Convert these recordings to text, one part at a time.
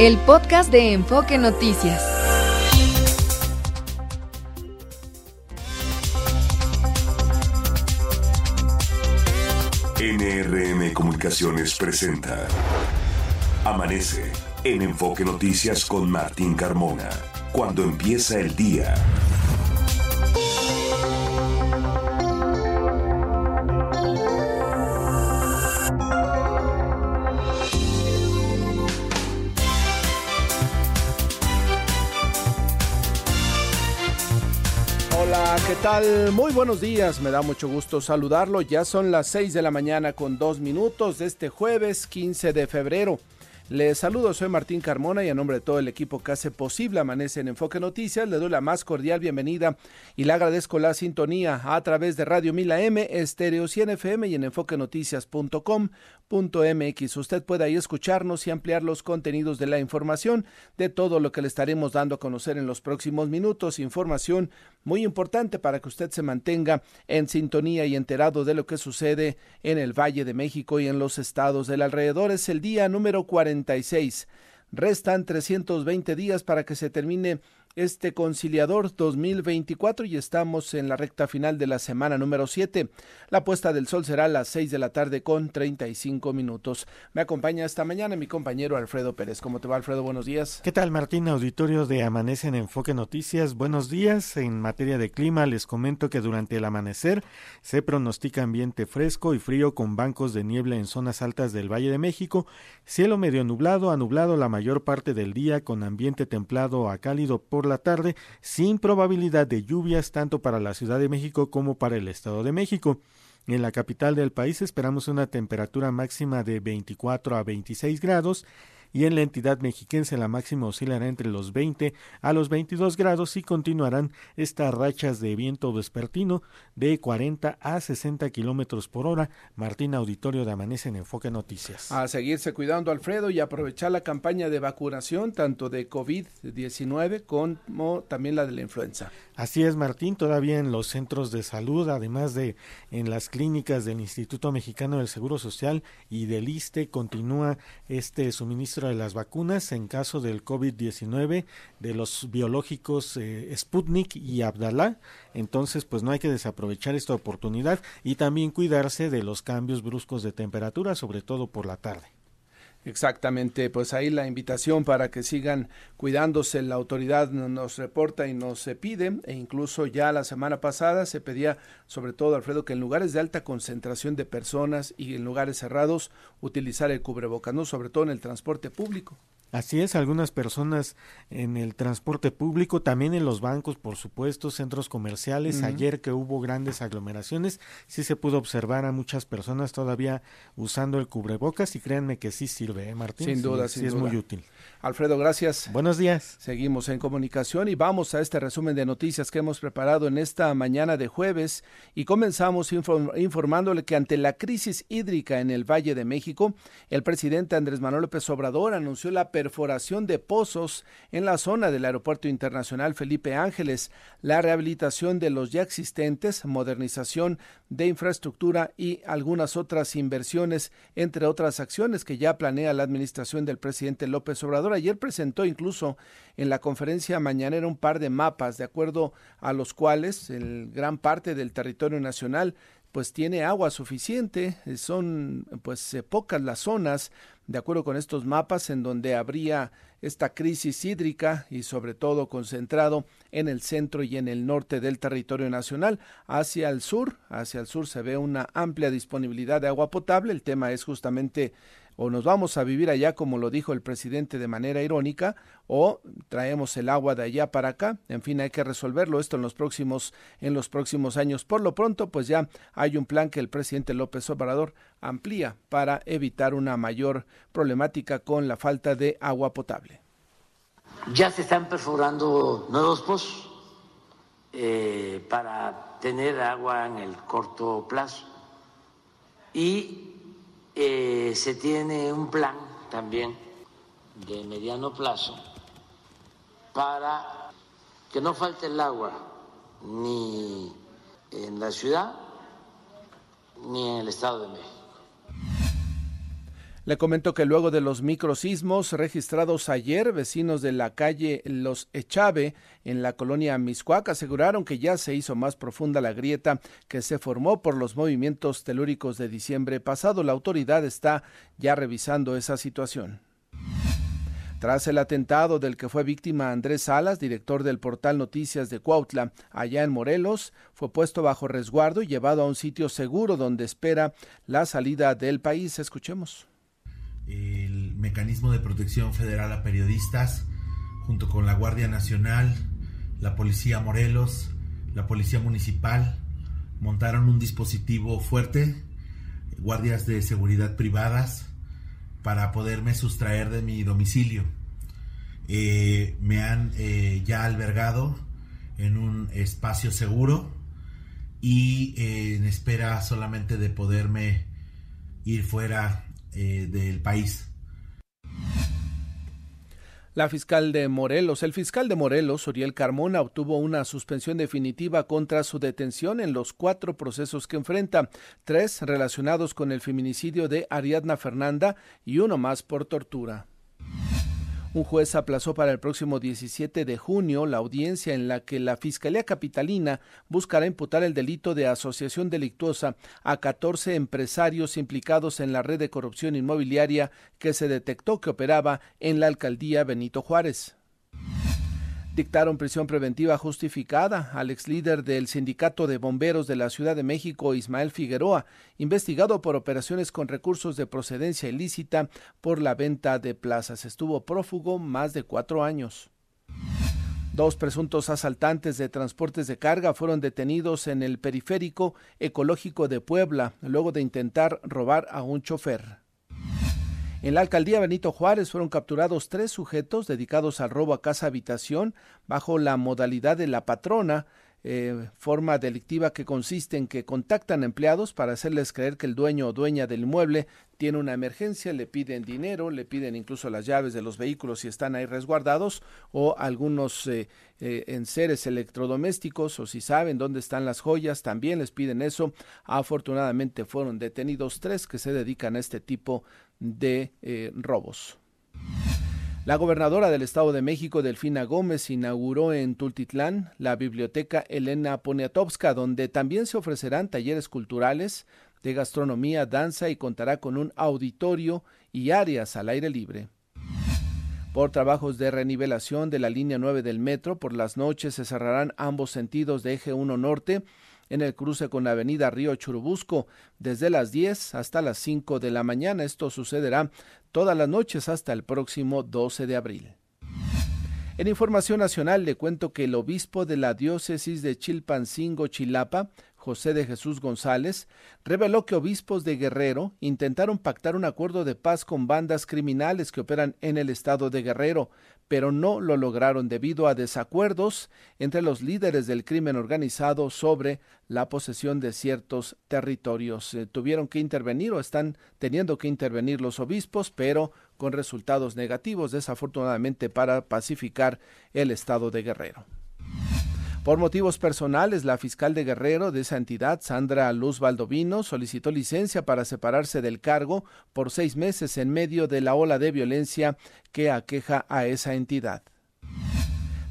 el podcast de Enfoque Noticias. NRM Comunicaciones presenta Amanece en Enfoque Noticias con Martín Carmona. Cuando empieza el día. ¿Qué tal? Muy buenos días, me da mucho gusto saludarlo. Ya son las 6 de la mañana con dos minutos de este jueves 15 de febrero. Les saludo, soy Martín Carmona y a nombre de todo el equipo que hace posible Amanece en Enfoque Noticias, le doy la más cordial bienvenida y le agradezco la sintonía a través de Radio Mila M, Estéreo 100 FM y en enfoquenoticias.com.mx. Usted puede ahí escucharnos y ampliar los contenidos de la información de todo lo que le estaremos dando a conocer en los próximos minutos. Información muy importante para que usted se mantenga en sintonía y enterado de lo que sucede en el Valle de México y en los estados del alrededor. Es el día número 40 Restan 320 días para que se termine este conciliador 2024 y estamos en la recta final de la semana número 7. La puesta del sol será a las 6 de la tarde con 35 minutos. Me acompaña esta mañana mi compañero Alfredo Pérez. ¿Cómo te va Alfredo? Buenos días. ¿Qué tal Martín? Auditorio de Amanece en Enfoque Noticias. Buenos días. En materia de clima les comento que durante el amanecer se pronostica ambiente fresco y frío con bancos de niebla en zonas altas del Valle de México, cielo medio nublado a nublado la mayor parte del día con ambiente templado a cálido por la tarde, sin probabilidad de lluvias tanto para la Ciudad de México como para el Estado de México. En la capital del país esperamos una temperatura máxima de 24 a 26 grados y en la entidad mexiquense la máxima oscilará entre los 20 a los 22 grados y continuarán estas rachas de viento vespertino de 40 a 60 kilómetros por hora. Martín Auditorio de Amanece en Enfoque Noticias. A seguirse cuidando, Alfredo, y aprovechar la campaña de vacunación, tanto de COVID-19 como también la de la influenza. Así es, Martín, todavía en los centros de salud, además de en las clínicas del Instituto Mexicano del Seguro Social y del ISTE, continúa este suministro de las vacunas en caso del COVID-19 de los biológicos eh, Sputnik y Abdalá. Entonces, pues no hay que desaprovechar esta oportunidad y también cuidarse de los cambios bruscos de temperatura, sobre todo por la tarde. Exactamente, pues ahí la invitación para que sigan cuidándose. La autoridad nos reporta y nos pide, e incluso ya la semana pasada se pedía, sobre todo Alfredo, que en lugares de alta concentración de personas y en lugares cerrados utilizar el cubrebocas, no sobre todo en el transporte público. Así es, algunas personas en el transporte público, también en los bancos, por supuesto, centros comerciales. Ayer que hubo grandes aglomeraciones, sí se pudo observar a muchas personas todavía usando el cubrebocas y créanme que sí sirve, ¿eh, Martín? Sin duda, sí, sin es duda. muy útil. Alfredo, gracias. Buenos días. Seguimos en comunicación y vamos a este resumen de noticias que hemos preparado en esta mañana de jueves y comenzamos inform informándole que ante la crisis hídrica en el Valle de México, el presidente Andrés Manuel López Obrador anunció la perforación de pozos en la zona del Aeropuerto Internacional Felipe Ángeles, la rehabilitación de los ya existentes, modernización de infraestructura y algunas otras inversiones, entre otras acciones que ya planea la administración del presidente López Obrador. Ayer presentó incluso en la conferencia mañanera un par de mapas, de acuerdo a los cuales gran parte del territorio nacional pues tiene agua suficiente, son pues pocas las zonas, de acuerdo con estos mapas, en donde habría esta crisis hídrica y sobre todo concentrado en el centro y en el norte del territorio nacional. Hacia el sur, hacia el sur se ve una amplia disponibilidad de agua potable. El tema es justamente o nos vamos a vivir allá como lo dijo el presidente de manera irónica o traemos el agua de allá para acá. En fin, hay que resolverlo esto en los próximos en los próximos años. Por lo pronto, pues ya hay un plan que el presidente López Obrador amplía para evitar una mayor problemática con la falta de agua potable. Ya se están perforando nuevos pozos eh, para tener agua en el corto plazo y eh, se tiene un plan también de mediano plazo para que no falte el agua ni en la ciudad ni en el Estado de México. Le comento que luego de los microsismos registrados ayer, vecinos de la calle Los Echave en la colonia Miscuac aseguraron que ya se hizo más profunda la grieta que se formó por los movimientos telúricos de diciembre pasado. La autoridad está ya revisando esa situación. Tras el atentado del que fue víctima Andrés Salas, director del portal Noticias de Cuautla, allá en Morelos, fue puesto bajo resguardo y llevado a un sitio seguro donde espera la salida del país. Escuchemos el Mecanismo de Protección Federal a Periodistas, junto con la Guardia Nacional, la Policía Morelos, la Policía Municipal, montaron un dispositivo fuerte, guardias de seguridad privadas, para poderme sustraer de mi domicilio. Eh, me han eh, ya albergado en un espacio seguro y eh, en espera solamente de poderme ir fuera eh, del país. La fiscal de Morelos, el fiscal de Morelos, Uriel Carmona, obtuvo una suspensión definitiva contra su detención en los cuatro procesos que enfrenta, tres relacionados con el feminicidio de Ariadna Fernanda y uno más por tortura. Un juez aplazó para el próximo 17 de junio la audiencia en la que la Fiscalía Capitalina buscará imputar el delito de asociación delictuosa a 14 empresarios implicados en la red de corrupción inmobiliaria que se detectó que operaba en la alcaldía Benito Juárez dictaron prisión preventiva justificada al ex líder del Sindicato de Bomberos de la Ciudad de México, Ismael Figueroa, investigado por operaciones con recursos de procedencia ilícita por la venta de plazas. Estuvo prófugo más de cuatro años. Dos presuntos asaltantes de transportes de carga fueron detenidos en el periférico ecológico de Puebla, luego de intentar robar a un chofer. En la alcaldía Benito Juárez fueron capturados tres sujetos dedicados al robo a casa habitación bajo la modalidad de la patrona, eh, forma delictiva que consiste en que contactan empleados para hacerles creer que el dueño o dueña del inmueble tiene una emergencia, le piden dinero, le piden incluso las llaves de los vehículos si están ahí resguardados o algunos eh, eh, enseres electrodomésticos o si saben dónde están las joyas, también les piden eso. Afortunadamente fueron detenidos tres que se dedican a este tipo de eh, robos. La gobernadora del Estado de México, Delfina Gómez, inauguró en Tultitlán la biblioteca Elena Poniatowska, donde también se ofrecerán talleres culturales de gastronomía, danza y contará con un auditorio y áreas al aire libre. Por trabajos de renivelación de la línea 9 del metro, por las noches se cerrarán ambos sentidos de eje 1 norte en el cruce con la avenida Río Churubusco desde las 10 hasta las 5 de la mañana. Esto sucederá todas las noches hasta el próximo 12 de abril. En información nacional le cuento que el obispo de la diócesis de Chilpancingo, Chilapa, José de Jesús González, reveló que obispos de Guerrero intentaron pactar un acuerdo de paz con bandas criminales que operan en el estado de Guerrero, pero no lo lograron debido a desacuerdos entre los líderes del crimen organizado sobre la posesión de ciertos territorios. Eh, tuvieron que intervenir o están teniendo que intervenir los obispos, pero con resultados negativos, desafortunadamente, para pacificar el estado de Guerrero. Por motivos personales, la fiscal de Guerrero de esa entidad, Sandra Luz Valdovino, solicitó licencia para separarse del cargo por seis meses en medio de la ola de violencia que aqueja a esa entidad.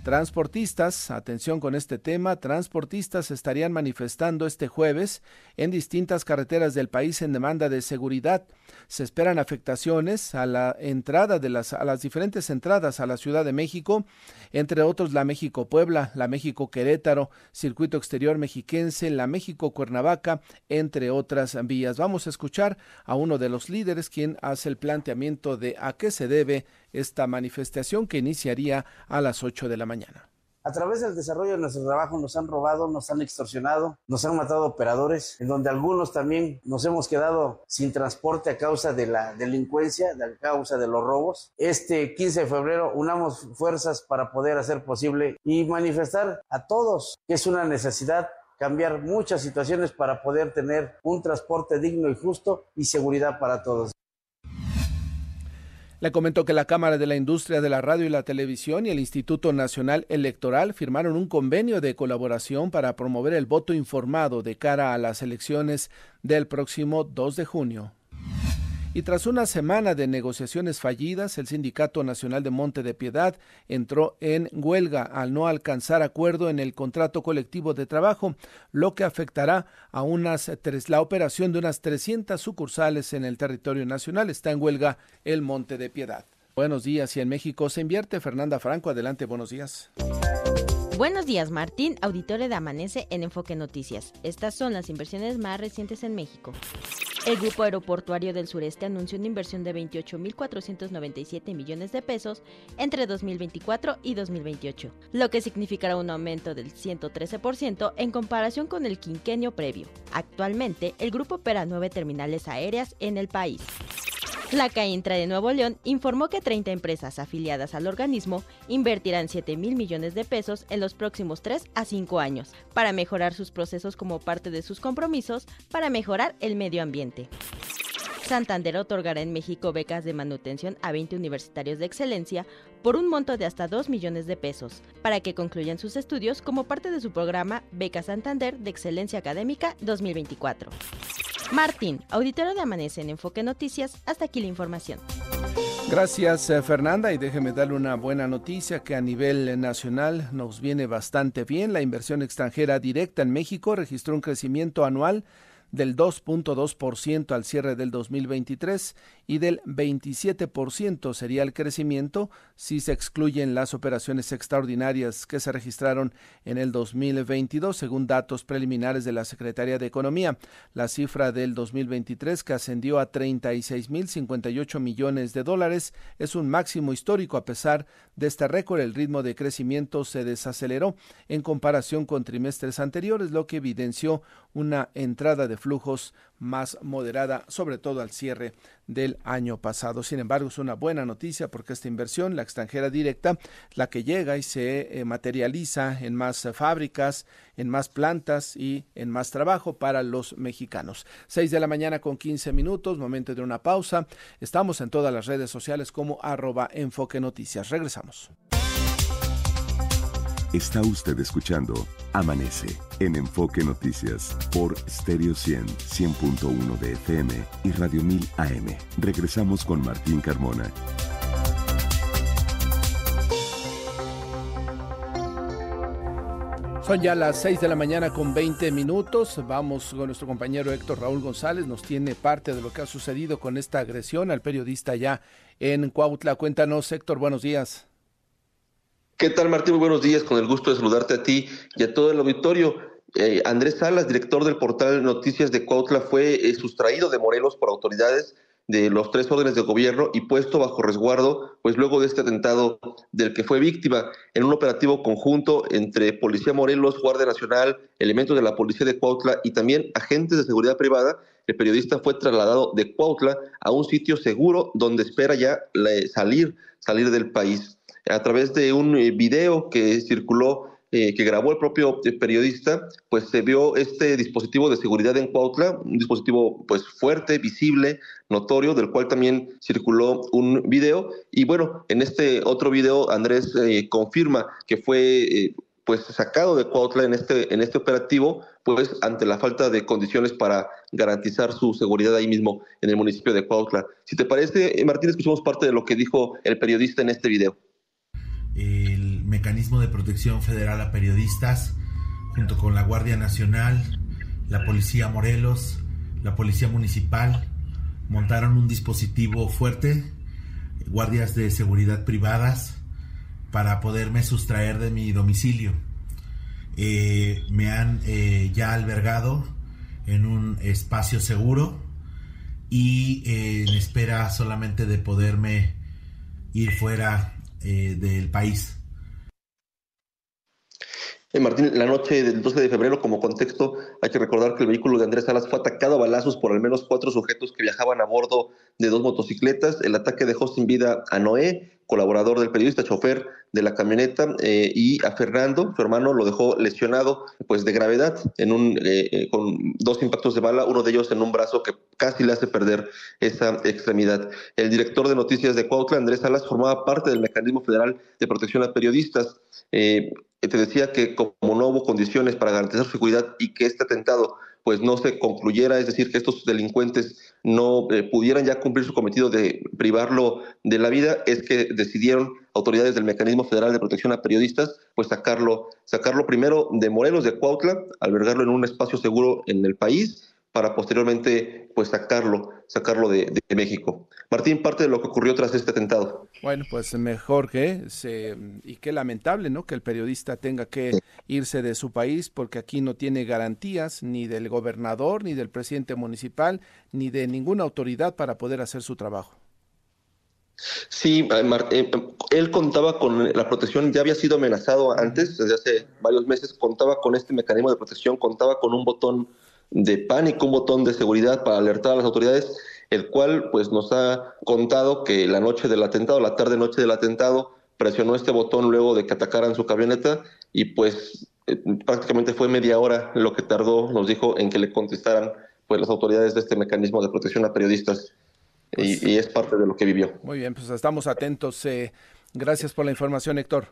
Transportistas, atención con este tema, transportistas estarían manifestando este jueves en distintas carreteras del país en demanda de seguridad. Se esperan afectaciones a la entrada de las a las diferentes entradas a la Ciudad de México, entre otros la México Puebla, la México Querétaro, Circuito Exterior Mexiquense, la México Cuernavaca, entre otras vías. Vamos a escuchar a uno de los líderes quien hace el planteamiento de a qué se debe esta manifestación que iniciaría a las 8 de la mañana. A través del desarrollo de nuestro trabajo nos han robado, nos han extorsionado, nos han matado operadores, en donde algunos también nos hemos quedado sin transporte a causa de la delincuencia, a causa de los robos. Este 15 de febrero unamos fuerzas para poder hacer posible y manifestar a todos que es una necesidad cambiar muchas situaciones para poder tener un transporte digno y justo y seguridad para todos. Le comentó que la Cámara de la Industria de la Radio y la Televisión y el Instituto Nacional Electoral firmaron un convenio de colaboración para promover el voto informado de cara a las elecciones del próximo 2 de junio. Y tras una semana de negociaciones fallidas, el Sindicato Nacional de Monte de Piedad entró en huelga al no alcanzar acuerdo en el contrato colectivo de trabajo, lo que afectará a unas tres, la operación de unas 300 sucursales en el territorio nacional. Está en huelga el Monte de Piedad. Buenos días y en México se invierte. Fernanda Franco, adelante, buenos días. Buenos días, Martín, auditorio de Amanece en Enfoque Noticias. Estas son las inversiones más recientes en México. El Grupo Aeroportuario del Sureste anunció una inversión de 28.497 millones de pesos entre 2024 y 2028, lo que significará un aumento del 113% en comparación con el quinquenio previo. Actualmente, el grupo opera nueve terminales aéreas en el país. La CAINTRA de Nuevo León informó que 30 empresas afiliadas al organismo invertirán 7 mil millones de pesos en los próximos 3 a 5 años para mejorar sus procesos como parte de sus compromisos para mejorar el medio ambiente. Santander otorgará en México becas de manutención a 20 universitarios de excelencia por un monto de hasta 2 millones de pesos, para que concluyan sus estudios como parte de su programa Beca Santander de Excelencia Académica 2024. Martín, auditorio de Amanece en Enfoque Noticias, hasta aquí la información. Gracias eh, Fernanda y déjeme darle una buena noticia que a nivel nacional nos viene bastante bien. La inversión extranjera directa en México registró un crecimiento anual del 2.2% al cierre del 2023 y del 27% sería el crecimiento si se excluyen las operaciones extraordinarias que se registraron en el 2022, según datos preliminares de la Secretaría de Economía. La cifra del 2023, que ascendió a 36.058 millones de dólares, es un máximo histórico. A pesar de este récord, el ritmo de crecimiento se desaceleró en comparación con trimestres anteriores, lo que evidenció una entrada de flujos más moderada, sobre todo al cierre del año pasado. Sin embargo, es una buena noticia porque esta inversión, la extranjera directa, la que llega y se eh, materializa en más fábricas, en más plantas y en más trabajo para los mexicanos. Seis de la mañana con quince minutos, momento de una pausa. Estamos en todas las redes sociales como arroba enfoque noticias. Regresamos. Está usted escuchando Amanece en Enfoque Noticias por Stereo 100, 100.1 de FM y Radio 1000 AM. Regresamos con Martín Carmona. Son ya las 6 de la mañana con 20 minutos. Vamos con nuestro compañero Héctor Raúl González. Nos tiene parte de lo que ha sucedido con esta agresión al periodista ya en Cuautla. Cuéntanos, Héctor, buenos días. ¿Qué tal, Martín? Muy buenos días. Con el gusto de saludarte a ti y a todo el auditorio. Eh, Andrés Salas, director del portal Noticias de Cuautla, fue eh, sustraído de Morelos por autoridades de los tres órdenes de gobierno y puesto bajo resguardo, pues luego de este atentado del que fue víctima en un operativo conjunto entre Policía Morelos, Guardia Nacional, elementos de la Policía de Cuautla y también agentes de seguridad privada, el periodista fue trasladado de Cuautla a un sitio seguro donde espera ya salir, salir del país a través de un eh, video que circuló, eh, que grabó el propio eh, periodista, pues se vio este dispositivo de seguridad en Cuautla, un dispositivo pues fuerte, visible, notorio, del cual también circuló un video. Y bueno, en este otro video Andrés confirma que fue pues sacado de Cuautla en este, en este operativo, pues ante la falta de condiciones para garantizar su seguridad ahí mismo en el municipio de Cuautla. Si te parece, Martín, escuchamos parte de lo que dijo el periodista en este video el mecanismo de protección federal a periodistas, junto con la Guardia Nacional, la Policía Morelos, la Policía Municipal, montaron un dispositivo fuerte, guardias de seguridad privadas, para poderme sustraer de mi domicilio. Eh, me han eh, ya albergado en un espacio seguro y eh, en espera solamente de poderme ir fuera eh, del país. Eh, Martín, la noche del 12 de febrero, como contexto, hay que recordar que el vehículo de Andrés Salas fue atacado a balazos por al menos cuatro sujetos que viajaban a bordo de dos motocicletas. El ataque dejó sin vida a Noé, colaborador del periodista, chofer de la camioneta, eh, y a Fernando, su hermano, lo dejó lesionado, pues de gravedad, en un, eh, con dos impactos de bala, uno de ellos en un brazo que casi le hace perder esa extremidad. El director de noticias de Cuautla, Andrés Salas, formaba parte del mecanismo federal de protección a periodistas. Eh, te decía que como no hubo condiciones para garantizar su seguridad y que este atentado pues no se concluyera, es decir, que estos delincuentes no eh, pudieran ya cumplir su cometido de privarlo de la vida, es que decidieron autoridades del Mecanismo Federal de Protección a Periodistas, pues sacarlo, sacarlo primero de Morelos, de Cuautla, albergarlo en un espacio seguro en el país para posteriormente pues sacarlo, sacarlo de, México. Martín, parte de lo que ocurrió tras este atentado. Bueno, pues mejor que se, y qué lamentable, ¿no? Que el periodista tenga que irse de su país porque aquí no tiene garantías ni del gobernador, ni del presidente municipal, ni de ninguna autoridad para poder hacer su trabajo. Sí, eh, eh, él contaba con la protección, ya había sido amenazado antes, desde hace varios meses, contaba con este mecanismo de protección, contaba con un botón de pánico, un botón de seguridad para alertar a las autoridades, el cual pues nos ha contado que la noche del atentado, la tarde noche del atentado, presionó este botón luego de que atacaran su camioneta y pues eh, prácticamente fue media hora lo que tardó, nos dijo, en que le contestaran pues las autoridades de este mecanismo de protección a periodistas. y, pues es parte de lo que vivió. Muy bien, pues estamos atentos. Eh, gracias por la información, Héctor.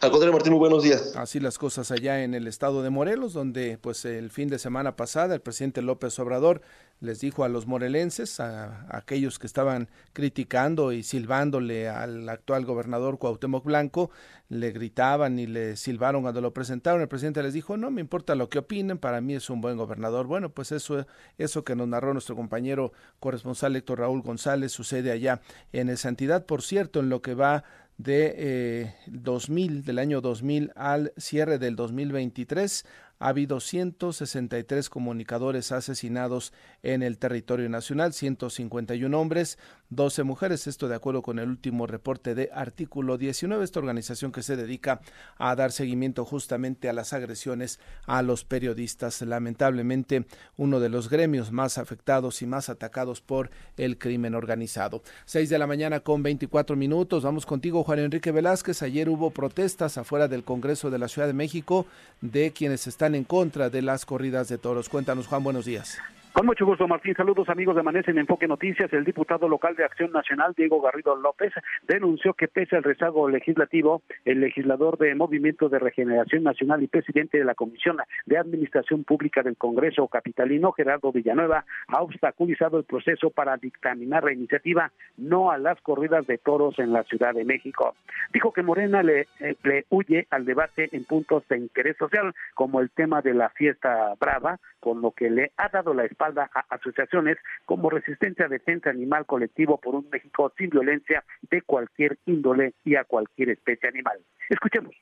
Al contrario, Martín, muy buenos días. Así las cosas allá en el estado de Morelos, donde pues el fin de semana pasada el presidente López Obrador les dijo a los morelenses, a, aquellos que estaban criticando y silbándole al actual gobernador Cuauhtémoc Blanco, le gritaban y le silbaron cuando lo presentaron. El presidente les dijo, no me importa lo que opinen, para mí es un buen gobernador. Bueno, pues eso, eso que nos narró nuestro compañero corresponsal Héctor Raúl González sucede allá en esa entidad. Por cierto, en lo que va de eh, 2000, del año 2000 al cierre del 2023, ha habido 163 comunicadores asesinados en el territorio nacional, 151 hombres, 12 mujeres, esto de acuerdo con el último reporte de artículo 19, esta organización que se dedica a dar seguimiento justamente a las agresiones a los periodistas. Lamentablemente, uno de los gremios más afectados y más atacados por el crimen organizado. 6 de la mañana con 24 minutos, vamos contigo Juan Enrique Velázquez. Ayer hubo protestas afuera del Congreso de la Ciudad de México de quienes están en contra de las corridas de toros. Cuéntanos, Juan, buenos días. Con mucho gusto, Martín. Saludos, amigos de Amanece en Enfoque Noticias. El diputado local de Acción Nacional, Diego Garrido López, denunció que pese al rezago legislativo, el legislador de Movimiento de Regeneración Nacional y presidente de la Comisión de Administración Pública del Congreso Capitalino, Gerardo Villanueva, ha obstaculizado el proceso para dictaminar la iniciativa no a las corridas de toros en la Ciudad de México. Dijo que Morena le, eh, le huye al debate en puntos de interés social, como el tema de la fiesta brava, con lo que le ha dado la espalda a asociaciones como Resistencia Defensa Animal Colectivo por un México sin violencia de cualquier índole y a cualquier especie animal. Escuchemos.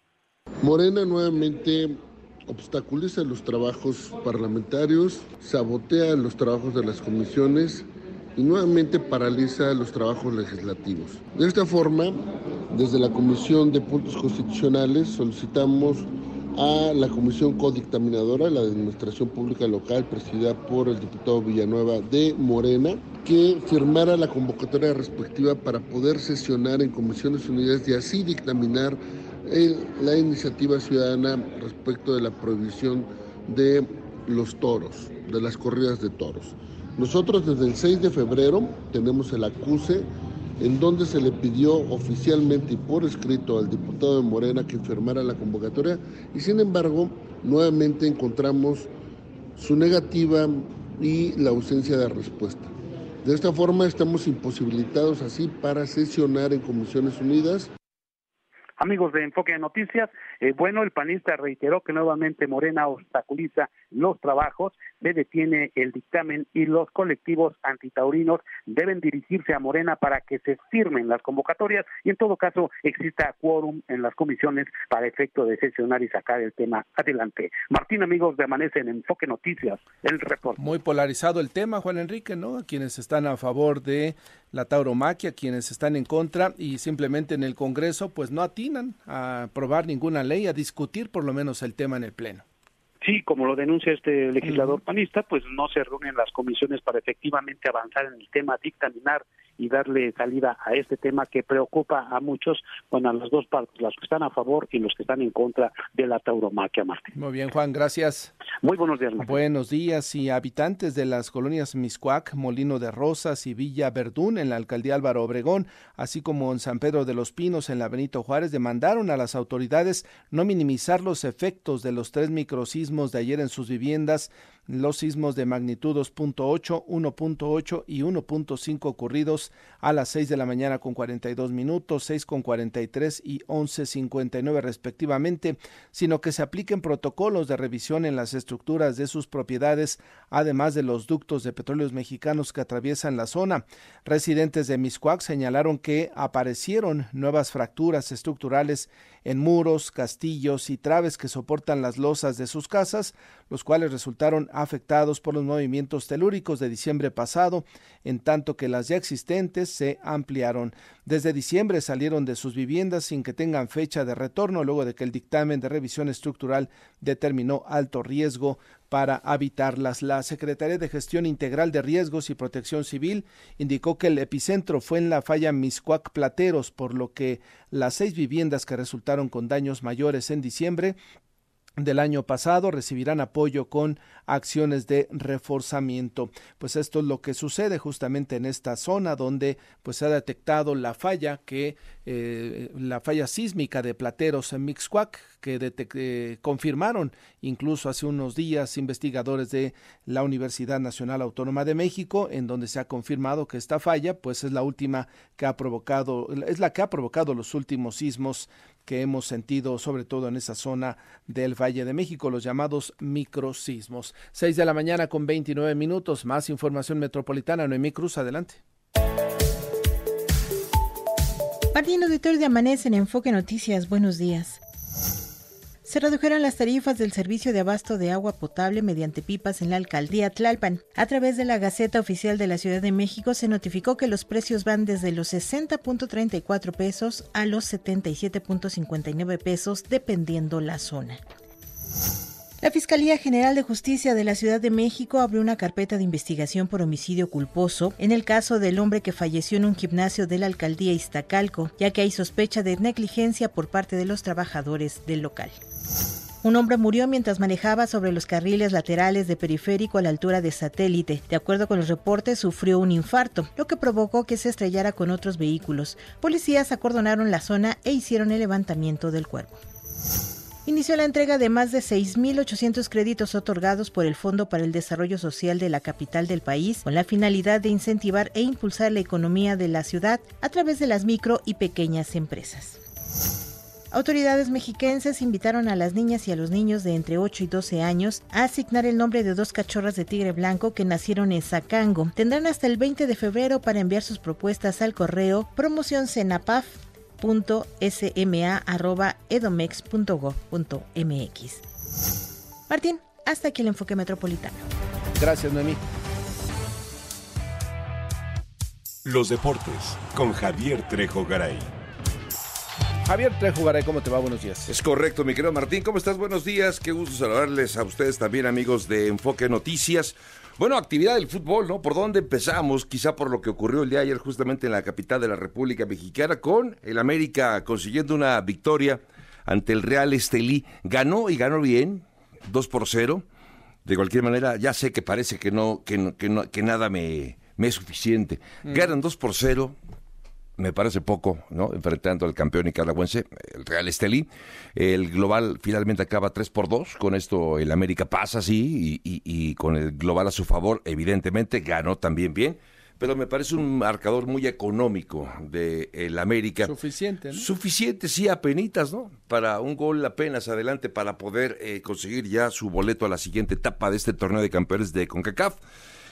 Morena nuevamente obstaculiza los trabajos parlamentarios, sabotea los trabajos de las comisiones y nuevamente paraliza los trabajos legislativos. De esta forma, desde la Comisión de Puntos Constitucionales solicitamos a la Comisión Codictaminadora, la Administración Pública Local, presidida por el diputado Villanueva de Morena, que firmara la convocatoria respectiva para poder sesionar en Comisiones Unidas y así dictaminar la iniciativa ciudadana respecto de la prohibición de los toros, de las corridas de toros. Nosotros desde el 6 de febrero tenemos el acuse en donde se le pidió oficialmente y por escrito al diputado de Morena que firmara la convocatoria y sin embargo nuevamente encontramos su negativa y la ausencia de respuesta. De esta forma estamos imposibilitados así para sesionar en Comisiones Unidas. Amigos de Enfoque Noticias, eh, bueno, el panista reiteró que nuevamente Morena obstaculiza los trabajos, se detiene el dictamen y los colectivos antitaurinos deben dirigirse a Morena para que se firmen las convocatorias y en todo caso exista quórum en las comisiones para efecto de sesionar y sacar el tema adelante. Martín, amigos de Amanece en Enfoque Noticias, el reporte. Muy polarizado el tema, Juan Enrique, ¿no? Quienes están a favor de la tauromaquia, quienes están en contra y simplemente en el Congreso pues no atinan a aprobar ninguna ley, a discutir por lo menos el tema en el Pleno. Sí, como lo denuncia este legislador panista, pues no se reúnen las comisiones para efectivamente avanzar en el tema, dictaminar y darle salida a este tema que preocupa a muchos, bueno, a las dos partes, los que están a favor y los que están en contra de la tauromaquia, Martín. Muy bien, Juan, gracias. Muy buenos días, Martín. Buenos días y habitantes de las colonias Miscuac, Molino de Rosas y Villa Verdún en la alcaldía Álvaro Obregón, así como en San Pedro de los Pinos en la Benito Juárez, demandaron a las autoridades no minimizar los efectos de los tres microsismos de ayer en sus viviendas los sismos de magnitud 2.8, 1.8 y 1.5 ocurridos a las 6 de la mañana con 42 minutos, 6 con 43 y 11.59 respectivamente, sino que se apliquen protocolos de revisión en las estructuras de sus propiedades, además de los ductos de petróleos mexicanos que atraviesan la zona. Residentes de Miscuac señalaron que aparecieron nuevas fracturas estructurales en muros, castillos y traves que soportan las losas de sus casas, los cuales resultaron afectados por los movimientos telúricos de diciembre pasado, en tanto que las ya existentes se ampliaron. Desde diciembre salieron de sus viviendas sin que tengan fecha de retorno, luego de que el dictamen de revisión estructural determinó alto riesgo para habitarlas. La Secretaría de Gestión Integral de Riesgos y Protección Civil indicó que el epicentro fue en la falla Miscuac Plateros, por lo que las seis viviendas que resultaron con daños mayores en diciembre del año pasado recibirán apoyo con acciones de reforzamiento. Pues esto es lo que sucede justamente en esta zona donde pues se ha detectado la falla que eh, la falla sísmica de Plateros en Mixcuac que eh, confirmaron incluso hace unos días investigadores de la Universidad Nacional Autónoma de México en donde se ha confirmado que esta falla pues es la última que ha provocado es la que ha provocado los últimos sismos que hemos sentido sobre todo en esa zona del Valle de México, los llamados microsismos. 6 de la mañana con 29 minutos, más información metropolitana, Noemí Cruz, adelante. Martín Auditorio de Amanece en Enfoque Noticias, buenos días. Se redujeron las tarifas del servicio de abasto de agua potable mediante pipas en la alcaldía Tlalpan. A través de la Gaceta Oficial de la Ciudad de México se notificó que los precios van desde los 60.34 pesos a los 77.59 pesos dependiendo la zona. La Fiscalía General de Justicia de la Ciudad de México abrió una carpeta de investigación por homicidio culposo en el caso del hombre que falleció en un gimnasio de la alcaldía Iztacalco, ya que hay sospecha de negligencia por parte de los trabajadores del local. Un hombre murió mientras manejaba sobre los carriles laterales de periférico a la altura de satélite. De acuerdo con los reportes, sufrió un infarto, lo que provocó que se estrellara con otros vehículos. Policías acordonaron la zona e hicieron el levantamiento del cuerpo inició la entrega de más de 6.800 créditos otorgados por el Fondo para el Desarrollo Social de la capital del país, con la finalidad de incentivar e impulsar la economía de la ciudad a través de las micro y pequeñas empresas. Autoridades mexiquenses invitaron a las niñas y a los niños de entre 8 y 12 años a asignar el nombre de dos cachorras de tigre blanco que nacieron en Zacango. Tendrán hasta el 20 de febrero para enviar sus propuestas al correo promoción sma.edomex.gov.mx. Martín, hasta aquí el enfoque metropolitano. Gracias, Noemí. Los deportes con Javier Trejo Garay. Javier Trejo Garay, ¿cómo te va? Buenos días. Es correcto, mi querido Martín. ¿Cómo estás? Buenos días. Qué gusto saludarles a ustedes también, amigos de Enfoque Noticias. Bueno, actividad del fútbol, ¿no? ¿Por dónde empezamos? Quizá por lo que ocurrió el día de ayer justamente en la capital de la República Mexicana con el América consiguiendo una victoria ante el Real Estelí. Ganó y ganó bien, 2 por 0. De cualquier manera, ya sé que parece que no, que, que, que nada me, me, es suficiente. Mm. Ganan 2 por 0, me parece poco, ¿no? Enfrentando al campeón nicaragüense, el Real Estelí. El global finalmente acaba 3 por 2. Con esto el América pasa, sí, y, con el global a su favor, evidentemente, ganó también bien. Pero me parece un marcador muy económico de el América. Suficiente, ¿no? Suficiente, sí, apenitas, ¿no? Para un gol apenas adelante para poder eh, conseguir ya su boleto a la siguiente etapa de este torneo de campeones de CONCACAF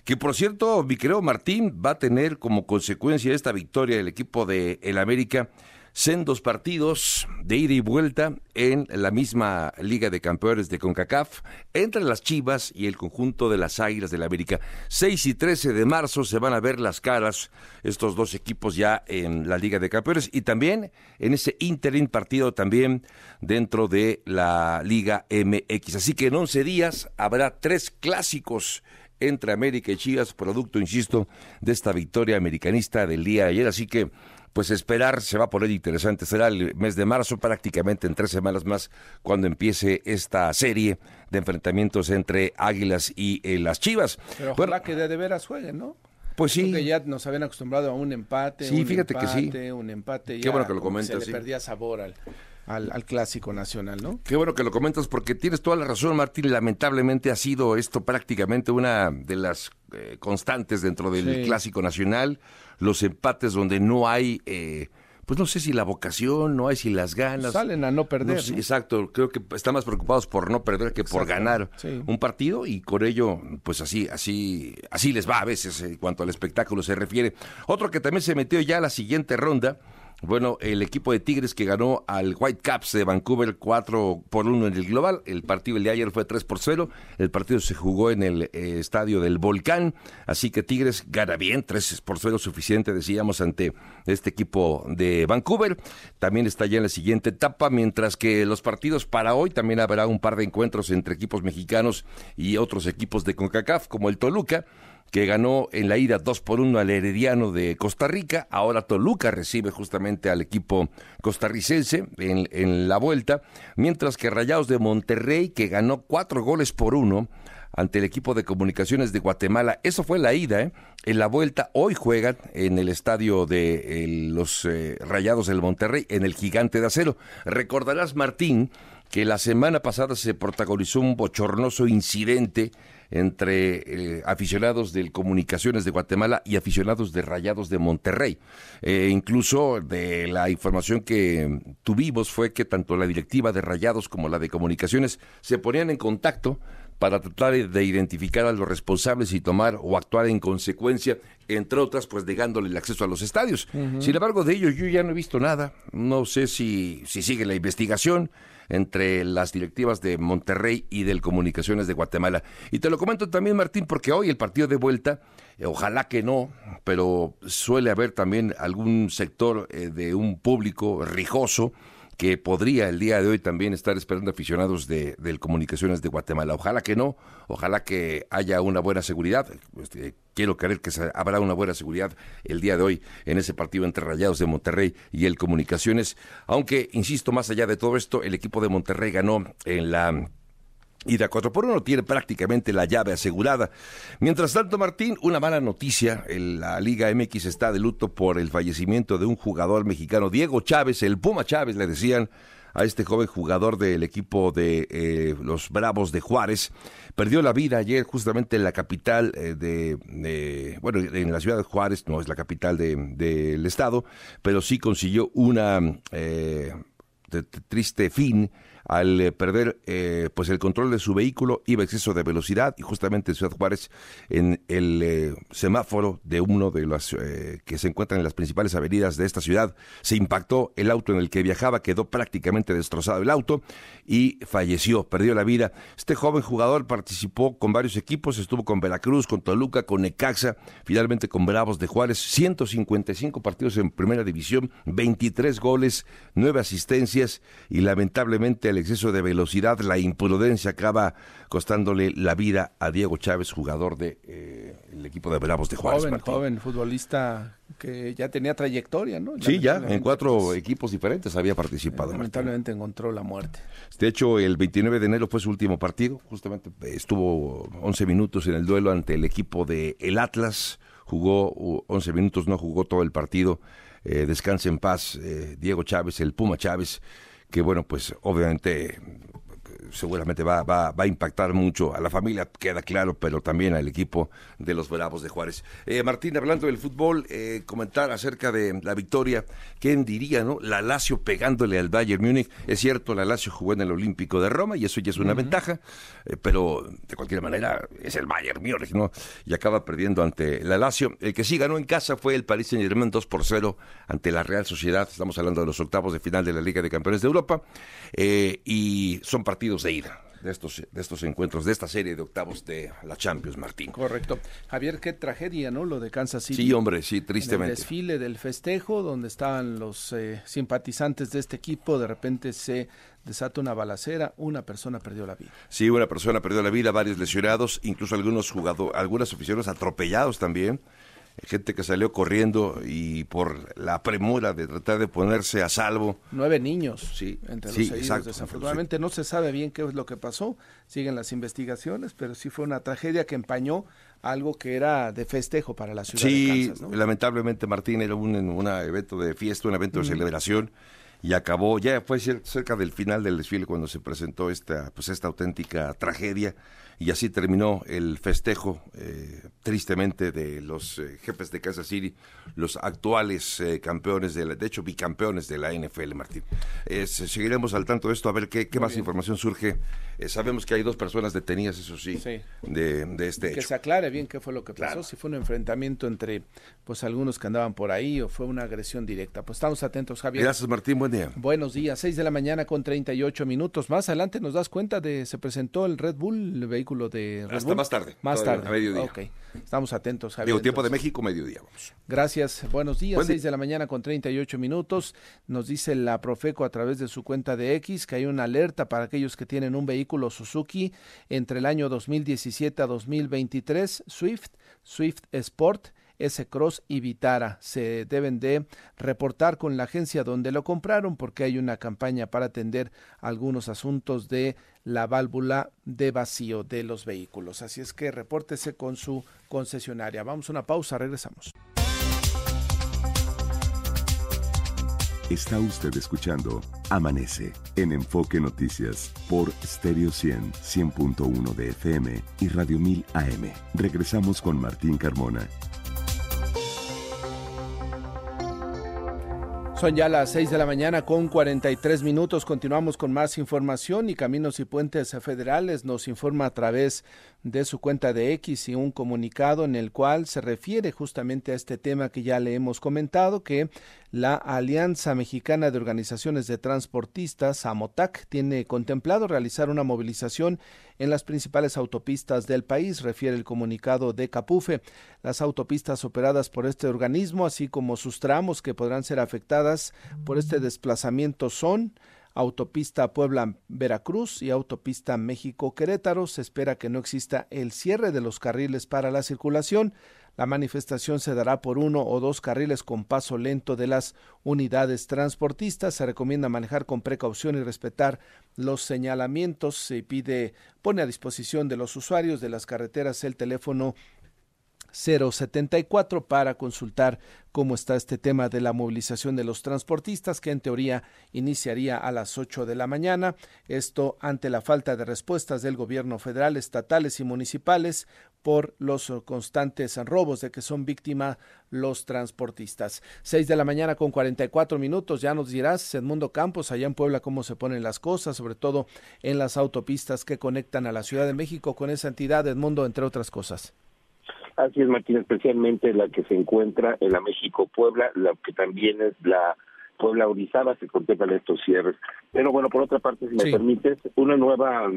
que por cierto, mi querido Martín, va a tener como consecuencia esta victoria del equipo de el América sendos partidos de ida y vuelta en la misma Liga de Campeones de CONCACAF entre las Chivas y el conjunto de las Águilas del la América. 6 y 13 de marzo se van a ver las caras estos dos equipos ya en la Liga de Campeones y también en ese interim partido también dentro de la Liga MX. Así que en 11 días habrá tres clásicos entre América y Chivas, producto, insisto, de esta victoria americanista del día de ayer. Así que, pues esperar se va a poner interesante. Será el mes de marzo, prácticamente en tres semanas más, cuando empiece esta serie de enfrentamientos entre Águilas y eh, las Chivas. Pero ojalá que de, veras jueguen, ¿no? Pues sí. Porque ya nos habían acostumbrado a un empate. Sí, un fíjate empate, que sí. Un empate. Qué bueno que lo comentas. Se le perdía sabor al, al, clásico nacional, ¿no? Qué bueno que lo comentas porque tienes toda la razón, Martín. Lamentablemente ha sido esto prácticamente una de las eh, constantes dentro del clásico nacional. Los empates donde no hay eh, pues no sé si la vocación, no hay si las ganas. Salen a no perder. Exacto, creo que están más preocupados por no perder que por ganar un partido y con ello, pues así, así, así les va a veces en cuanto al espectáculo se refiere. Otro que también se metió ya a la siguiente ronda bueno, el equipo de Tigres que ganó al Whitecaps de Vancouver 4 por 1 en el global. El partido el de ayer fue 3 por 0. El partido se jugó en el eh, estadio del Volcán. Así que Tigres gana bien, 3 por 0 suficiente, decíamos, ante este equipo de Vancouver. También está ya en la siguiente etapa, mientras que los partidos para hoy también habrá un par de encuentros entre equipos mexicanos y otros equipos de CONCACAF, como el Toluca que ganó en la ida 2 por 1 al Herediano de Costa Rica. Ahora Toluca recibe justamente al equipo costarricense en, en la vuelta, mientras que Rayados de Monterrey, que ganó cuatro goles por uno ante el equipo de comunicaciones de Guatemala. Eso fue la ida, ¿eh? En la vuelta, hoy juegan en el estadio de los eh, Rayados del Monterrey, en el Gigante de Acero. Recordarás, Martín, que la semana pasada se protagonizó un bochornoso incidente entre eh, aficionados del Comunicaciones de Guatemala y aficionados de Rayados de Monterrey. Eh, incluso de la información que tuvimos fue que tanto la directiva de Rayados como la de Comunicaciones se ponían en contacto para tratar de identificar a los responsables y tomar o actuar en consecuencia, entre otras, pues negándole el acceso a los estadios. Sin embargo, de ello yo ya no he visto nada. No sé si, si sigue la investigación entre las directivas de Monterrey y del Comunicaciones de Guatemala. Y te lo comento también, Martín, porque hoy el partido de vuelta, eh, ojalá que no, pero suele haber también algún sector eh, de un público rijoso que podría el día de hoy también estar esperando aficionados de, del Comunicaciones de Guatemala. Ojalá que no, ojalá que haya una buena seguridad. Este, quiero creer que habrá una buena seguridad el día de hoy en ese partido entre Rayados de Monterrey y el Comunicaciones. Aunque, insisto, más allá de todo esto, el equipo de Monterrey ganó en la y de 4 por 1 tiene prácticamente la llave asegurada. Mientras tanto, Martín, una mala noticia. La Liga MX está de luto por el fallecimiento de un jugador mexicano, Diego Chávez, el Puma Chávez, le decían a este joven jugador del equipo de eh, los Bravos de Juárez. Perdió la vida ayer justamente en la capital eh, de, bueno, en la ciudad de Juárez, no es la capital del estado, pero sí consiguió una eh, triste fin al eh, perder eh, pues el control de su vehículo, iba a exceso de velocidad y justamente en Ciudad Juárez, en el eh, semáforo de uno de los que se encuentran en las principales avenidas de esta ciudad, se impactó el auto en el que viajaba, quedó prácticamente destrozado el auto y falleció, perdió la vida. Este joven jugador participó con varios equipos, estuvo con Veracruz, con Toluca, con Necaxa, finalmente con Bravos de Juárez, 155 partidos en primera división, 23 goles, 9 asistencias y lamentablemente el exceso de velocidad, la imprudencia acaba costándole la vida a Diego Chávez, jugador del de, eh, equipo de Bravos de Juárez. Joven, joven futbolista que ya tenía trayectoria, ¿no? Sí, ya, en cuatro equipos diferentes había participado. Lamentablemente encontró la muerte. De hecho, el 29 de enero fue su último partido, justamente estuvo 11 minutos en el duelo ante el equipo de el Atlas, jugó 11 minutos, no jugó todo el partido. Eh, descanse en paz, eh, Diego Chávez, el Puma Chávez, que bueno, pues obviamente seguramente va, va, va, a impactar mucho a la familia, queda claro, pero también al equipo de los Bravos de Juárez. Eh, Martín, hablando del fútbol, eh, comentar acerca de la victoria, ¿quién diría, no? La Lazio pegándole al Bayern Múnich. Es cierto, la Lazio jugó en el Olímpico de Roma y eso ya es una ventaja, eh, pero de cualquier manera es el Bayern Múnich, ¿no? Y acaba perdiendo ante la Lazio. El que sí ganó en casa fue el Paris Saint Germain 2 por 0 ante la Real Sociedad. Estamos hablando de los octavos de final de la Liga de Campeones de Europa. y son partidos de ida de estos, de estos encuentros, de esta serie de octavos de la Champions, Martín. Correcto. Javier, qué tragedia, ¿no? Lo de Kansas City. Sí, hombre, sí, tristemente. el desfile del festejo, donde estaban los eh, simpatizantes de este equipo, de repente se desata una balacera, una persona perdió la vida. Sí, una persona perdió la vida, varios lesionados, incluso algunos jugadores, algunas aficiones atropellados también gente que salió corriendo y por la premura de tratar de ponerse a salvo. Nueve niños sí, entre los heridos. Desafortunadamente no se sabe bien qué es lo que pasó, siguen las investigaciones, pero sí fue una tragedia que empañó algo que era de festejo para la ciudad de Kansas. Sí, lamentablemente Martín era un, un evento de fiesta, un evento de celebración y acabó, ya fue cerca del final del desfile cuando se presentó esta, pues esta auténtica tragedia y así terminó el festejo, eh, tristemente, de los eh, jefes de Kansas City, los actuales eh, campeones, de, la, de hecho bicampeones de la NFL, Martín. seguiremos al tanto de esto, a ver qué, qué más información surge. Sabemos que hay dos personas detenidas, eso sí, De, de, este Que se aclare bien qué fue lo que pasó, si fue un enfrentamiento entre pues algunos que andaban por ahí o fue una agresión directa. Pues estamos atentos, Javier. Gracias, Martín, buen día. Buenos días, 6 de la mañana con 38 minutos. Más adelante nos das cuenta de, se presentó el Red Bull, el vehículo de Hasta más tarde. Más tarde. A mediodía. Ok. Estamos atentos, Javier. Digo, tiempo de México, mediodía. Vamos. Gracias. Buenos días. 6 de la mañana con 38 minutos. Nos dice la Profeco a través de su cuenta de X que hay una alerta para aquellos que tienen un vehículo Suzuki entre el año 2017 a 2023, Swift, Swift Sport S-Cross y Vitara. Se deben de reportar con la agencia donde lo compraron porque hay una campaña para atender algunos asuntos de la válvula de vacío de los vehículos. Así es que repórtese con su concesionaria. Vamos a una pausa, regresamos. Está usted escuchando Amanece en Enfoque Noticias por Stereo 100, 100.1 de FM y Radio 1000 AM. Regresamos con Martín Carmona Son ya las 6 de la mañana con 43 minutos. Continuamos con más información y Caminos y Puentes Federales nos informa a través de su cuenta de X y un comunicado en el cual se refiere justamente a este tema que ya le hemos comentado, que la Alianza Mexicana de Organizaciones de Transportistas, AMOTAC, tiene contemplado realizar una movilización en las principales autopistas del país, refiere el comunicado de Capufe. Las autopistas operadas por este organismo, así como sus tramos que podrán ser afectadas por este desplazamiento son autopista Puebla-Veracruz y autopista México-Querétaro. Se espera que no exista el cierre de los carriles para la circulación. La manifestación se dará por uno o dos carriles con paso lento de las unidades transportistas. Se recomienda manejar con precaución y respetar los señalamientos. Se pide, pone a disposición de los usuarios de las carreteras el teléfono 074 para consultar cómo está este tema de la movilización de los transportistas que en teoría iniciaría a las 8 de la mañana. Esto ante la falta de respuestas del gobierno federal, estatales y municipales por los constantes robos de que son víctimas los transportistas. 6 de la mañana con 44 minutos, ya nos dirás, Edmundo Campos, allá en Puebla, cómo se ponen las cosas, sobre todo en las autopistas que conectan a la Ciudad de México con esa entidad, Edmundo, entre otras cosas. Así es, Martín, especialmente la que se encuentra en la México-Puebla, la que también es la Puebla Orizaba, se contemplan estos cierres. Pero bueno, por otra parte, si me permites, una nueva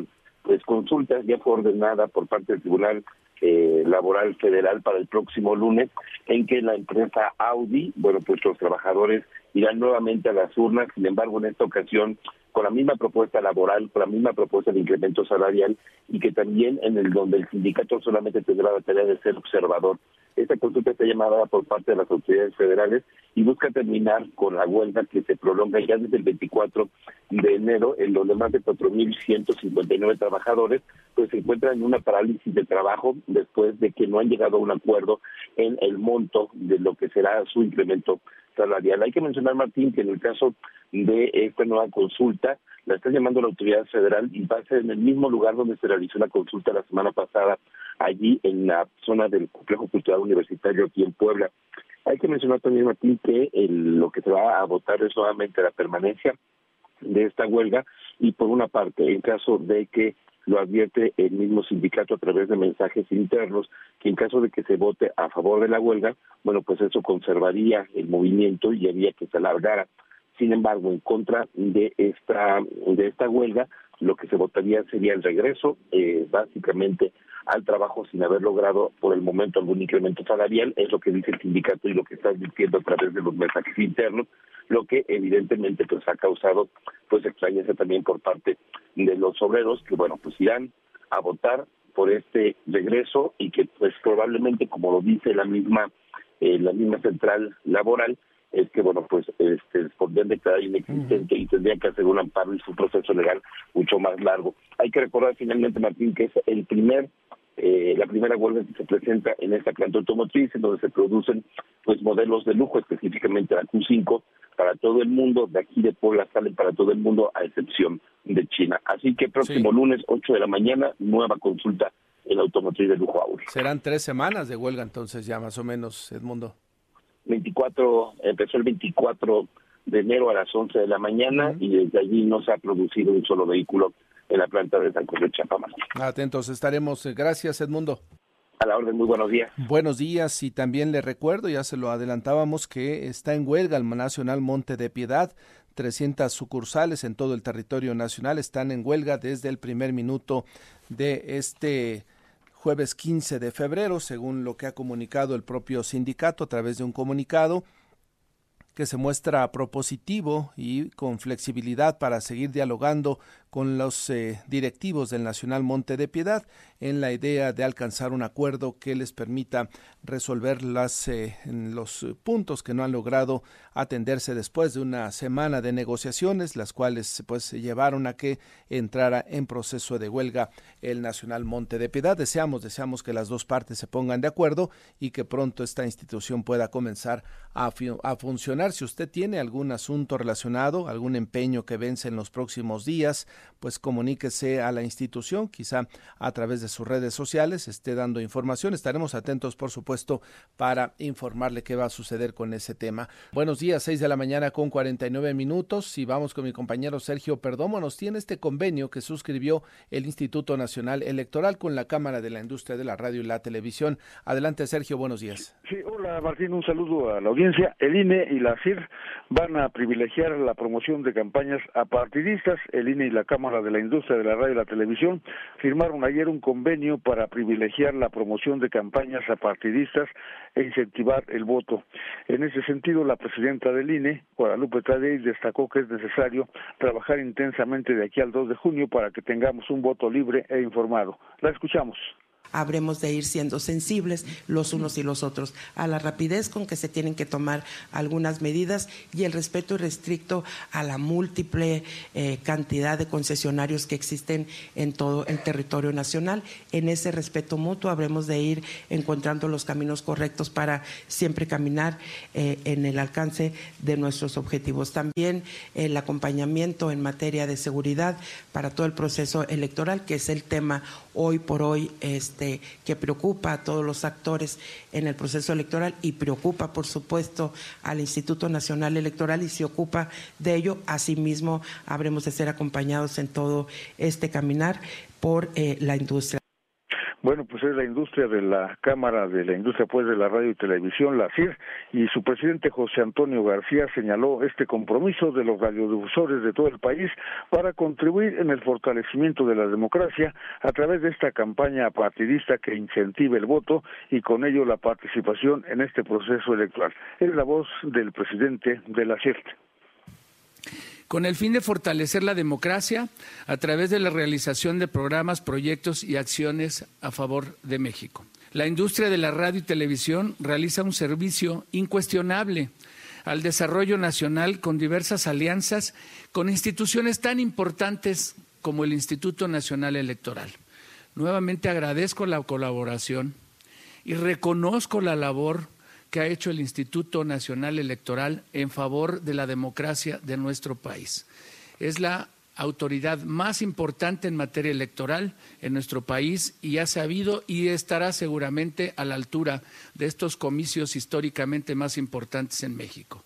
pues consulta ya fue ordenada por parte del Tribunal eh, Laboral Federal para el próximo lunes, en que la empresa Audi, bueno, pues los trabajadores irán nuevamente a las urnas, sin embargo, en esta ocasión con la misma propuesta laboral, con la misma propuesta de incremento salarial y que también en el donde el sindicato solamente tendrá la tarea de ser observador. Esta consulta está llamada por parte de las autoridades federales y busca terminar con la huelga que se prolonga ya desde el 24 de enero, en donde más de 4.159 trabajadores pues se encuentran en una parálisis de trabajo después de que no han llegado a un acuerdo en el monto de lo que será su incremento salarial. Hay que mencionar, Martín, que en el caso de esta nueva consulta, la está llamando la autoridad federal y va a ser en el mismo lugar donde se realizó la consulta la semana pasada, allí en la zona del complejo cultural universitario aquí en Puebla. Hay que mencionar también, Martín, que lo que se va a votar es nuevamente la permanencia de esta huelga y por una parte, en caso de que lo advierte el mismo sindicato a través de mensajes internos, que en caso de que se vote a favor de la huelga, bueno, pues eso conservaría el movimiento y haría que se alargara. Sin embargo, en contra de esta de esta huelga, lo que se votaría sería el regreso, eh, básicamente al trabajo sin haber logrado por el momento algún incremento salarial, es lo que dice el sindicato y lo que está diciendo a través de los mensajes internos, lo que evidentemente pues ha causado pues extrañeza también por parte de los obreros que bueno pues irán a votar por este regreso y que pues probablemente como lo dice la misma eh, la misma central laboral es que bueno pues este podrían declarar inexistente y tendrían que hacer un amparo y su proceso legal mucho más largo hay que recordar finalmente Martín que es el primer eh, la primera huelga que se presenta en esta planta automotriz, en donde se producen pues modelos de lujo, específicamente la Q5, para todo el mundo. De aquí de Puebla salen para todo el mundo, a excepción de China. Así que próximo lunes, 8 de la mañana, nueva consulta en automotriz de lujo Audi. Serán tres semanas de huelga entonces ya más o menos, Edmundo. 24, empezó el 24 de enero a las 11 de la mañana y desde allí no se ha producido un solo vehículo en la planta de San José Chapamás. Atentos estaremos. Gracias, Edmundo. A la orden, muy buenos días. Buenos días y también le recuerdo, ya se lo adelantábamos, que está en huelga el Nacional Monte de Piedad. 300 sucursales en todo el territorio nacional están en huelga desde el primer minuto de este jueves 15 de febrero, según lo que ha comunicado el propio sindicato a través de un comunicado que se muestra propositivo y con flexibilidad para seguir dialogando con los eh, directivos del Nacional Monte de Piedad en la idea de alcanzar un acuerdo que les permita resolver las, eh, los puntos que no han logrado atenderse después de una semana de negociaciones, las cuales pues llevaron a que entrara en proceso de huelga el Nacional Monte de Piedad. Deseamos, deseamos que las dos partes se pongan de acuerdo y que pronto esta institución pueda comenzar a, a funcionar. Si usted tiene algún asunto relacionado, algún empeño que vence en los próximos días, pues comuníquese a la institución, quizá a través de sus redes sociales, esté dando información. Estaremos atentos, por supuesto, para informarle qué va a suceder con ese tema. Buenos días, 6 de la mañana con 49 minutos y vamos con mi compañero Sergio Perdomo. Nos tiene este convenio que suscribió el Instituto Nacional Electoral con la Cámara de la Industria de la Radio y la Televisión. Adelante, Sergio, buenos días. Sí, hola Martín, un saludo a la audiencia. El INE y la CIR van a privilegiar la promoción de campañas a partidistas. El INE y la Cámara de la Industria de la Radio y la Televisión firmaron ayer un convenio para privilegiar la promoción de campañas a partidistas e incentivar el voto. En ese sentido, la presidenta del INE, Guadalupe Tadei, destacó que es necesario trabajar intensamente de aquí al 2 de junio para que tengamos un voto libre e informado. La escuchamos habremos de ir siendo sensibles los unos y los otros a la rapidez con que se tienen que tomar algunas medidas y el respeto irrestricto a la múltiple eh, cantidad de concesionarios que existen en todo el territorio nacional. En ese respeto mutuo habremos de ir encontrando los caminos correctos para siempre caminar eh, en el alcance de nuestros objetivos. También el acompañamiento en materia de seguridad para todo el proceso electoral, que es el tema hoy por hoy este, que preocupa a todos los actores en el proceso electoral y preocupa, por supuesto, al Instituto Nacional Electoral y se ocupa de ello. Asimismo, habremos de ser acompañados en todo este caminar por eh, la industria. Bueno, pues es la industria de la Cámara de la Industria pues de la Radio y Televisión, la CIR, y su presidente José Antonio García señaló este compromiso de los radiodifusores de todo el país para contribuir en el fortalecimiento de la democracia a través de esta campaña partidista que incentive el voto y con ello la participación en este proceso electoral. Es la voz del presidente de la CIR con el fin de fortalecer la democracia a través de la realización de programas, proyectos y acciones a favor de México. La industria de la radio y televisión realiza un servicio incuestionable al desarrollo nacional con diversas alianzas con instituciones tan importantes como el Instituto Nacional Electoral. Nuevamente agradezco la colaboración y reconozco la labor que ha hecho el Instituto Nacional Electoral en favor de la democracia de nuestro país. Es la autoridad más importante en materia electoral en nuestro país y ha sabido y estará seguramente a la altura de estos comicios históricamente más importantes en México.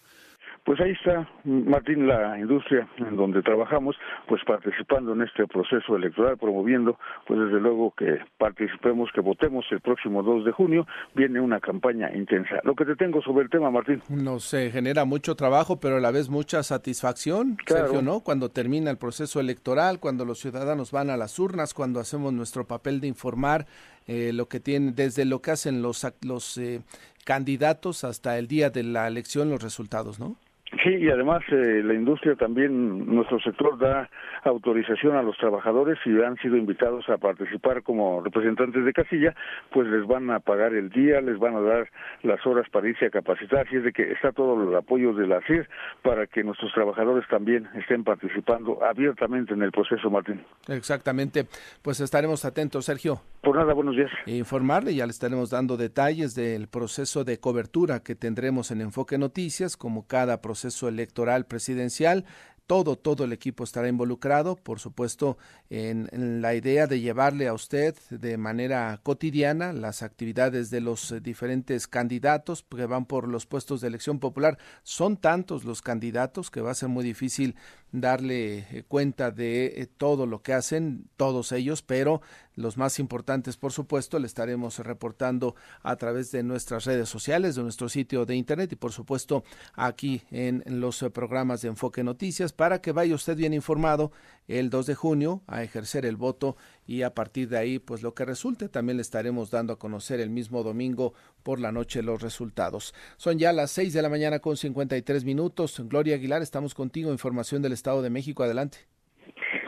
Pues ahí está, Martín, la industria en donde trabajamos, pues participando en este proceso electoral, promoviendo, pues desde luego que participemos, que votemos el próximo 2 de junio, viene una campaña intensa. Lo que te tengo sobre el tema, Martín. Nos genera mucho trabajo, pero a la vez mucha satisfacción, Sergio, ¿no? Cuando termina el proceso electoral, cuando los ciudadanos van a las urnas, cuando hacemos nuestro papel de informar eh, lo que tienen, desde lo que hacen los, los eh, candidatos hasta el día de la elección, los resultados, ¿no? Sí, y además eh, la industria también, nuestro sector da autorización a los trabajadores y han sido invitados a participar como representantes de casilla, pues les van a pagar el día, les van a dar las horas para irse a capacitar, así es de que está todo el apoyo de la CIR para que nuestros trabajadores también estén participando abiertamente en el proceso, Martín. Exactamente, pues estaremos atentos, Sergio. Por nada, buenos días. Informarle, ya le estaremos dando detalles del proceso de cobertura que tendremos en Enfoque Noticias, como cada proceso electoral presidencial todo, todo el equipo estará involucrado, por supuesto, en, la idea de llevarle a usted de manera cotidiana las actividades de los eh, diferentes candidatos que van por los puestos de elección popular. Son tantos los candidatos que va a ser muy difícil darle eh, cuenta de eh, todo lo que hacen todos ellos, pero los más importantes, por supuesto, le estaremos reportando a través de nuestras redes sociales, de nuestro sitio de internet y, por supuesto, aquí en los programas de Enfoque Noticias para que vaya usted bien informado el 2 de junio a ejercer el voto y a partir de ahí, pues lo que resulte, también le estaremos dando a conocer el mismo domingo por la noche los resultados. Son ya las 6 de la mañana con 53 minutos. Gloria Aguilar, estamos contigo. Información del Estado de México. Adelante.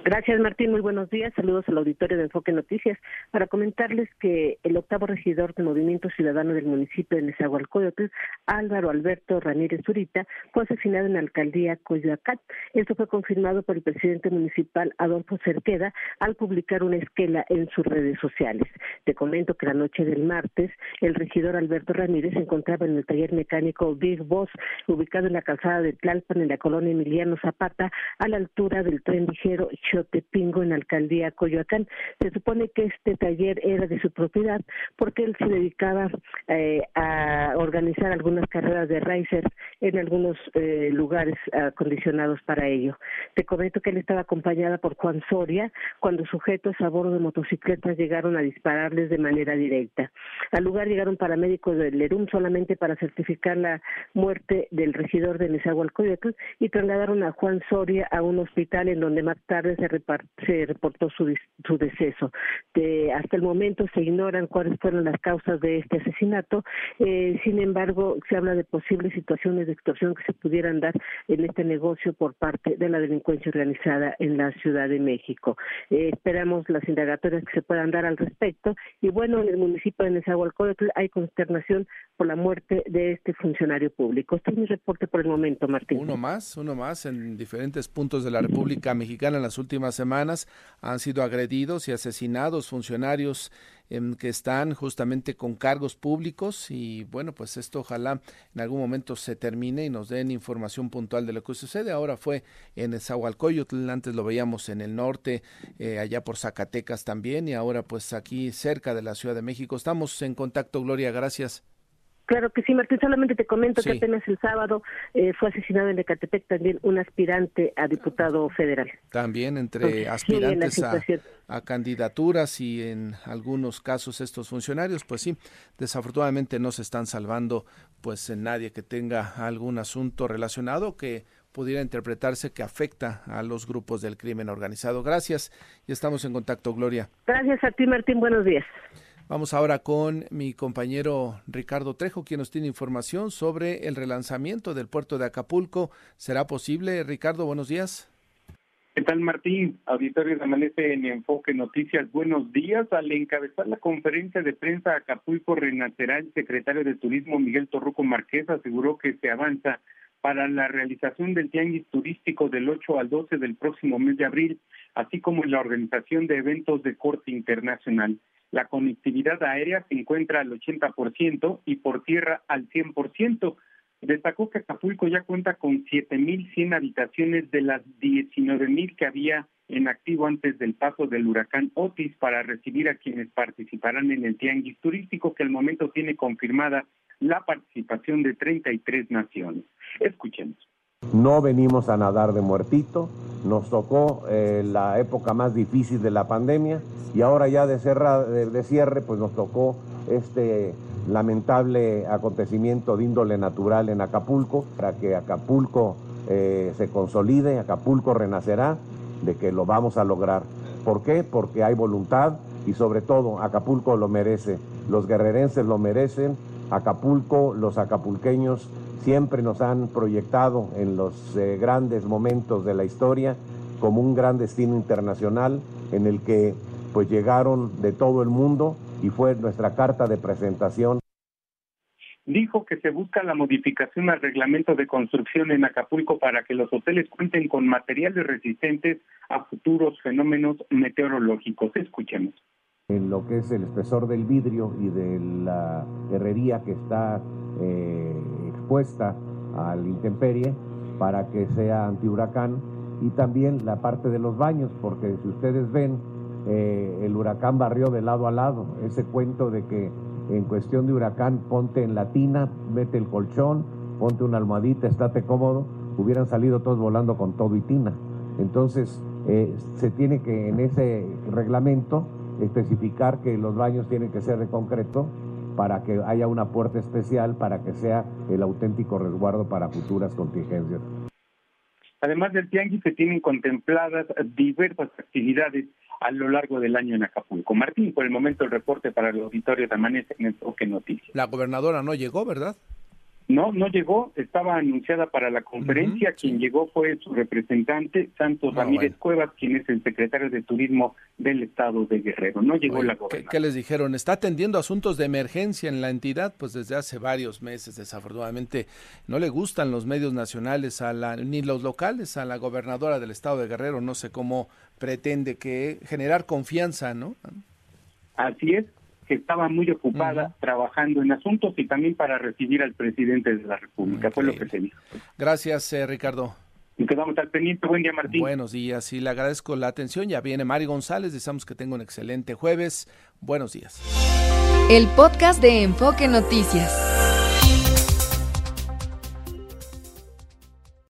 Gracias, Martín. Muy buenos días. Saludos al auditorio de Enfoque Noticias. Para comentarles que el octavo regidor de Movimiento Ciudadano del municipio de Nezahualcóyotl, Álvaro Alberto Ramírez Zurita, fue asesinado en la alcaldía Coyoacán. Esto fue confirmado por el presidente municipal Adolfo Cerqueda al publicar una esquela en sus redes sociales. Te comento que la noche del martes, el regidor Alberto Ramírez se encontraba en el taller mecánico Big Boss, ubicado en la calzada de Tlalpan, en la colonia Emiliano Zapata, a la altura del tren ligero Tepingo en la alcaldía Coyoacán. Se supone que este taller era de su propiedad porque él se dedicaba eh, a organizar algunas carreras de racer en algunos eh, lugares acondicionados para ello. Te comento que él estaba acompañada por Juan Soria cuando sujetos a bordo de motocicletas llegaron a dispararles de manera directa. Al lugar llegaron paramédicos del Lerum solamente para certificar la muerte del regidor de Nezahualcóyotl y trasladaron a Juan Soria a un hospital en donde más tarde se, se reportó su, su deceso. De, hasta el momento se ignoran cuáles fueron las causas de este asesinato. Eh, sin embargo, se habla de posibles situaciones de extorsión que se pudieran dar en este negocio por parte de la delincuencia organizada en la Ciudad de México. Eh, esperamos las indagatorias que se puedan dar al respecto. Y bueno, en el municipio de Nezahualcóyotl hay consternación por la muerte de este funcionario público. Este es mi reporte por el momento, Martín. Uno más, uno más en diferentes puntos de la República Mexicana en las últimas semanas han sido agredidos y asesinados funcionarios em, que están justamente con cargos públicos y bueno, pues esto ojalá en algún momento se termine y nos den información puntual de lo que sucede. Ahora fue en Zahualcoyotl, antes lo veíamos en el norte, eh, allá por Zacatecas también y ahora pues aquí cerca de la Ciudad de México. Estamos en contacto, Gloria, gracias. Claro que sí, Martín. Solamente te comento que apenas el sábado eh, fue asesinado en Ecatepec también un aspirante a diputado federal. También entre aspirantes a, candidaturas y en algunos casos estos funcionarios, pues sí, desafortunadamente no se están salvando pues en nadie que tenga algún asunto relacionado que pudiera interpretarse que afecta a los grupos del crimen organizado. Gracias y estamos en contacto, Gloria. Gracias a ti, Martín. Buenos días. Vamos ahora con mi compañero Ricardo Trejo, quien nos tiene información sobre el relanzamiento del puerto de Acapulco. ¿Será posible? Ricardo, buenos días. ¿Qué tal, Martín? Auditorio de Amanece en Enfoque Noticias. Buenos días. Al encabezar la conferencia de prensa Acapulco Renacerá, el secretario de Turismo Miguel Torruco Márquez aseguró que se avanza para la realización del tianguis turístico del 8 al 12 del próximo mes de abril, así como en la organización de eventos de corte internacional. La conectividad aérea se encuentra al 80% y por tierra al 100%. Destacó que Acapulco ya cuenta con 7.100 habitaciones de las 19.000 que había en activo antes del paso del huracán Otis para recibir a quienes participarán en el tianguis turístico que al momento tiene confirmada la participación de 33 naciones. Escuchemos. No venimos a nadar de muertito, nos tocó eh, la época más difícil de la pandemia y ahora ya de, de, cierre pues nos tocó este lamentable acontecimiento de índole natural en Acapulco, para que Acapulco eh, se consolide, Acapulco renacerá, de que lo vamos a lograr. ¿Por qué? Porque hay voluntad y sobre todo Acapulco lo merece, los guerrerenses lo merecen, Acapulco, los acapulqueños siempre nos han proyectado en los eh, grandes momentos de la historia como un gran destino internacional en el que pues llegaron de todo el mundo y fue nuestra carta de presentación. Dijo que se busca la modificación al reglamento de construcción en Acapulco para que los hoteles cuenten con materiales resistentes a futuros fenómenos meteorológicos. Escuchemos en lo que es el espesor del vidrio y de la herrería que está eh, expuesta al intemperie para que sea antihuracán y también la parte de los baños, porque si ustedes ven, eh, el huracán barrió de lado a lado, ese cuento de que en cuestión de huracán ponte en la tina, mete el colchón, ponte una almohadita, estate cómodo, hubieran salido todos volando con todo y tina. Entonces, eh, se tiene que en ese reglamento especificar que los baños tienen que ser de concreto para que haya una puerta especial para que sea el auténtico resguardo para futuras contingencias. Además del tianguis, se tienen contempladas diversas actividades a lo largo del año en Acapulco. Martín, por el momento el reporte para el auditorio de Amanece en Enfoque Noticias. La gobernadora no llegó, ¿verdad? No, no llegó, estaba anunciada para la conferencia, quien llegó fue su representante, Santos ah, Ramírez Cuevas, quien es el secretario de Turismo del Estado de Guerrero. No llegó la gobernadora. ¿qué, les dijeron? ¿Está atendiendo asuntos de emergencia en la entidad? Pues desde hace varios meses, desafortunadamente, no le gustan los medios nacionales a la, ni los locales a la gobernadora del Estado de Guerrero. No sé cómo pretende que generar confianza, ¿no? Así es, que estaba muy ocupada trabajando en asuntos y también para recibir al presidente de la República. Fue lo que se dijo. Gracias, eh, Ricardo. Y quedamos al pendiente. Buen día, Martín. Buenos días y le agradezco la atención. Ya viene Mari González. Deseamos que tenga un excelente jueves. Buenos días. El podcast de Enfoque Noticias.